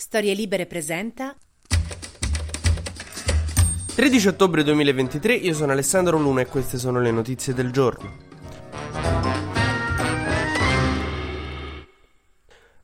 Storie Libere presenta 13 ottobre 2023, io sono Alessandro Luna e queste sono le notizie del giorno.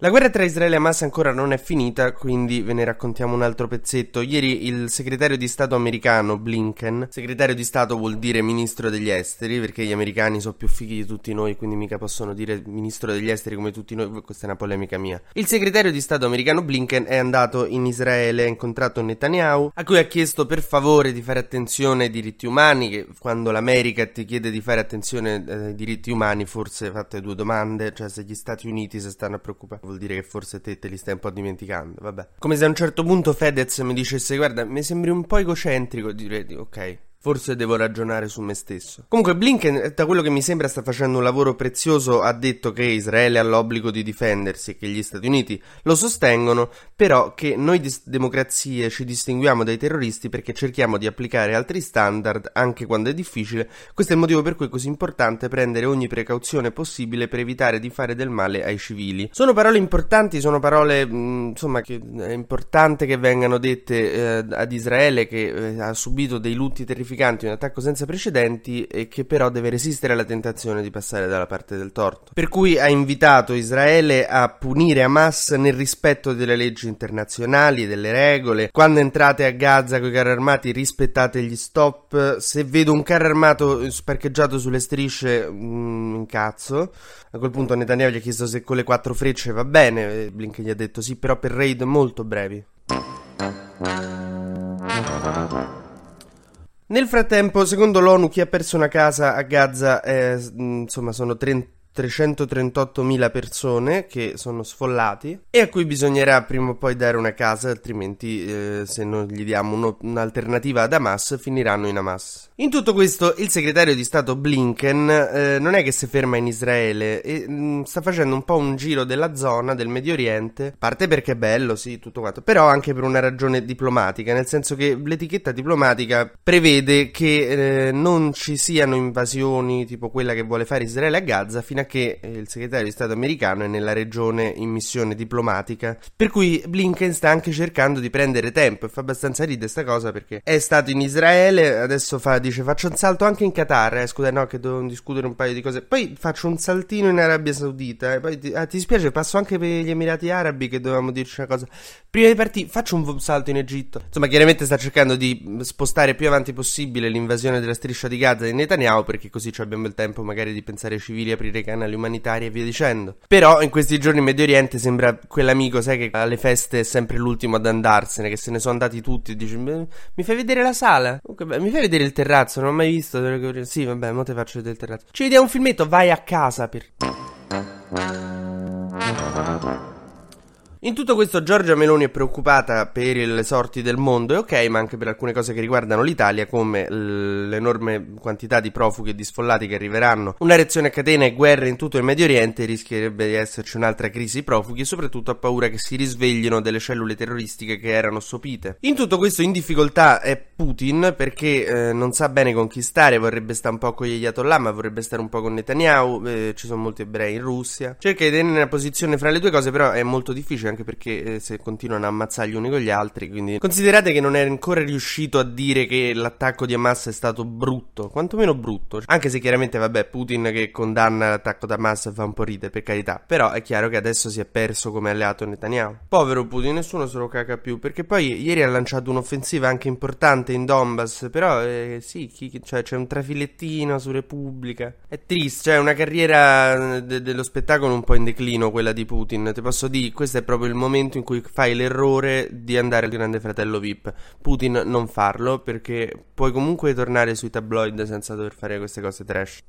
La guerra tra Israele e Hamas ancora non è finita, quindi ve ne raccontiamo un altro pezzetto. Ieri il segretario di Stato americano Blinken, segretario di Stato vuol dire ministro degli esteri, perché gli americani sono più fighi di tutti noi, quindi mica possono dire ministro degli esteri come tutti noi, questa è una polemica mia. Il segretario di Stato americano Blinken è andato in Israele, ha incontrato Netanyahu, a cui ha chiesto per favore di fare attenzione ai diritti umani, che quando l'America ti chiede di fare attenzione ai diritti umani forse fate due domande, cioè se gli Stati Uniti si stanno a preoccupare vuol dire che forse te te li stai un po' dimenticando, vabbè. Come se a un certo punto Fedez mi dicesse guarda, mi sembri un po' egocentrico, direi ok, Forse devo ragionare su me stesso. Comunque Blinken, da quello che mi sembra, sta facendo un lavoro prezioso, ha detto che Israele ha l'obbligo di difendersi e che gli Stati Uniti lo sostengono, però che noi dis- democrazie ci distinguiamo dai terroristi perché cerchiamo di applicare altri standard anche quando è difficile. Questo è il motivo per cui è così importante prendere ogni precauzione possibile per evitare di fare del male ai civili. Sono parole importanti, sono parole, mh, mm, insomma, che è importante che vengano dette eh, ad Israele che eh, ha subito dei lutti terrificanti terrificanti, un attacco senza precedenti e che però deve resistere alla tentazione di passare dalla parte del torto. Per cui ha invitato Israele a punire Hamas nel rispetto delle leggi internazionali, delle regole. Quando entrate a Gaza con i carri armati rispettate gli stop. Se vedo un carro armato sparcheggiato sulle strisce, mm, incazzo. A quel punto Netanyahu gli ha chiesto se con le quattro frecce va bene. Blinken gli ha detto sì, però per raid molto brevi. Nel frattempo, secondo l'ONU, chi ha perso una casa a Gaza è, insomma, sono 30 338.000 persone che sono sfollati e a cui bisognerà prima o poi dare una casa, altrimenti eh, se non gli diamo uno, un'alternativa ad Hamas finiranno in Hamas. In tutto questo il segretario di Stato Blinken eh, non è che si ferma in Israele e mh, mm, sta facendo un po' un giro della zona del Medio Oriente, parte perché è bello, sì, tutto quanto, però anche per una ragione diplomatica, nel senso che l'etichetta diplomatica prevede che eh, non ci siano invasioni tipo quella che vuole fare Israele a Gaza fino a che il segretario di Stato americano è nella regione in missione diplomatica. Per cui Blinken sta anche cercando di prendere tempo e fa abbastanza ridere questa cosa perché è stato in Israele, adesso fa, dice faccio un salto anche in Qatar, eh, scusa no che devo discutere un paio di cose, poi faccio un saltino in Arabia Saudita, eh, poi ti, ah, ti spiace passo anche per gli Emirati Arabi che dovevamo dirci una cosa. Prima di partire faccio un salto in Egitto. Insomma chiaramente sta cercando di spostare più avanti possibile l'invasione della striscia di Gaza di Netanyahu perché così abbiamo il tempo magari di pensare ai civili, aprire i canali umanitari e via dicendo. Però in questi giorni in Medio Oriente sembra quell'amico, sai, che alle feste è sempre l'ultimo ad andarsene, che se ne sono andati tutti e dice mi fai vedere la sala? Okay, beh, mi fai vedere il terrazzo? Non ho mai visto. Sì, vabbè, mo te faccio vedere il terrazzo. Ci vediamo un filmetto, vai a casa per... In tutto questo Giorgia Meloni è preoccupata per le sorti del mondo, è ok, ma anche per alcune cose che riguardano l'Italia, come l'enorme quantità di profughi e di sfollati che arriveranno, una reazione a catena e guerre in tutto il Medio Oriente, rischierebbe di esserci un'altra crisi profughi e soprattutto ha paura che si risveglino delle cellule terroristiche che erano sopite. In tutto questo in difficoltà è Putin perché eh, non sa bene conquistare, vorrebbe stare un po' con gli Ayatollah, ma vorrebbe stare un po' con Netanyahu, eh, ci sono molti ebrei in Russia. Cerca di tenere una posizione fra le due cose, però è molto difficile anche perché eh, se continuano a ammazzare gli uni con gli altri, quindi considerate che non è ancora riuscito a dire che l'attacco di Hamas è stato brutto, quantomeno brutto, anche se chiaramente vabbè Putin che condanna l'attacco di Hamas fa un po' ridere per carità, però è chiaro che adesso si è perso come alleato Netanyahu. Povero Putin, nessuno se lo caga più, perché poi ieri ha lanciato un'offensiva anche importante in Donbass, però eh, sì, chi, cioè, c'è un trafilettino su Repubblica, è triste, cioè una carriera de- dello spettacolo un po' in declino quella di Putin, ti posso dire, questo è proprio proprio il momento in cui fai l'errore di andare al grande fratello VIP. Putin non farlo perché puoi comunque tornare sui tabloid senza dover fare queste cose trash.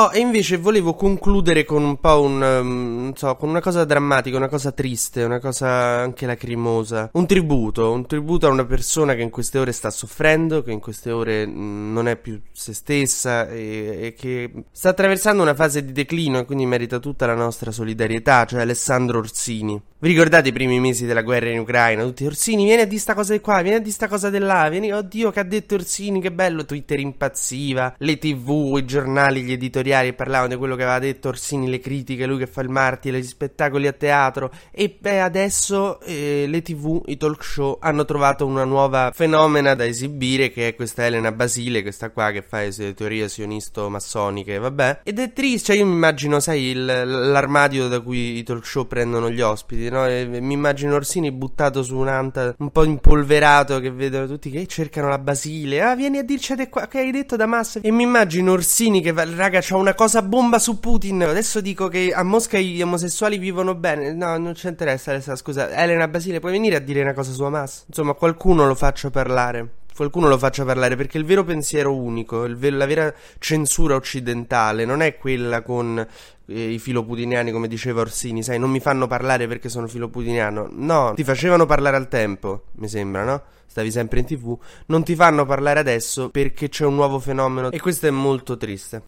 Oh, e invece volevo concludere con un po' un, um, non so, con una cosa drammatica, una cosa triste, una cosa anche lacrimosa. Un tributo, un tributo a una persona che in queste ore sta soffrendo, che in queste ore mm, non è più se stessa e, e, che sta attraversando una fase di declino e quindi merita tutta la nostra solidarietà, cioè Alessandro Orsini. Vi ricordate i primi mesi della guerra in Ucraina? Tutti Orsini, vieni a di sta cosa di qua, vieni a di sta cosa di là, vieni, oddio che ha detto Orsini, che bello, Twitter impazziva, le tv, i giornali, gli editoriali editoriali e parlavano di quello che aveva detto Orsini, le critiche, lui che fa il martire, gli spettacoli a teatro e beh adesso eh, le tv, i talk show hanno trovato una nuova fenomena da esibire che è questa Elena Basile, questa qua che fa le teorie sionisto-massoniche, vabbè. Ed è triste, cioè io mi immagino, sai, il, l'armadio da cui i talk show prendono gli ospiti, no? E mi immagino Orsini buttato su un'anta un po' impolverato che vedono tutti che cercano la Basile. Ah, vieni a dirci qua che hai detto Damas. E mi immagino Orsini che va, raga, c'ha una cosa bomba su Putin. Adesso dico che a Mosca gli omosessuali vivono bene. No, non ci interessa, scusa. Elena Basile, puoi venire a dire una cosa su Hamas? Insomma, qualcuno lo faccia parlare qualcuno lo faccia parlare perché il vero pensiero unico, ver- la vera censura occidentale non è quella con eh, i filoputiniani come diceva Orsini, sai, non mi fanno parlare perché sono filoputiniano. No, ti facevano parlare al tempo, mi sembra, no? Stavi sempre in tv, non ti fanno parlare adesso perché c'è un nuovo fenomeno e questo è molto triste.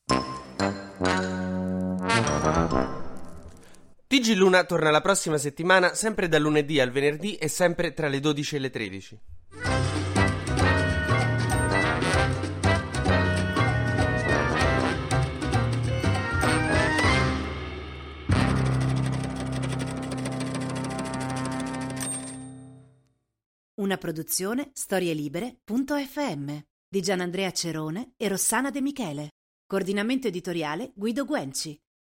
TG Luna torna la prossima settimana, sempre dal lunedì al venerdì e sempre tra le 12 e le 13. Una produzione storielibere.fm di Gianandrea Cerone e Rossana De Michele. Coordinamento editoriale Guido Guenci.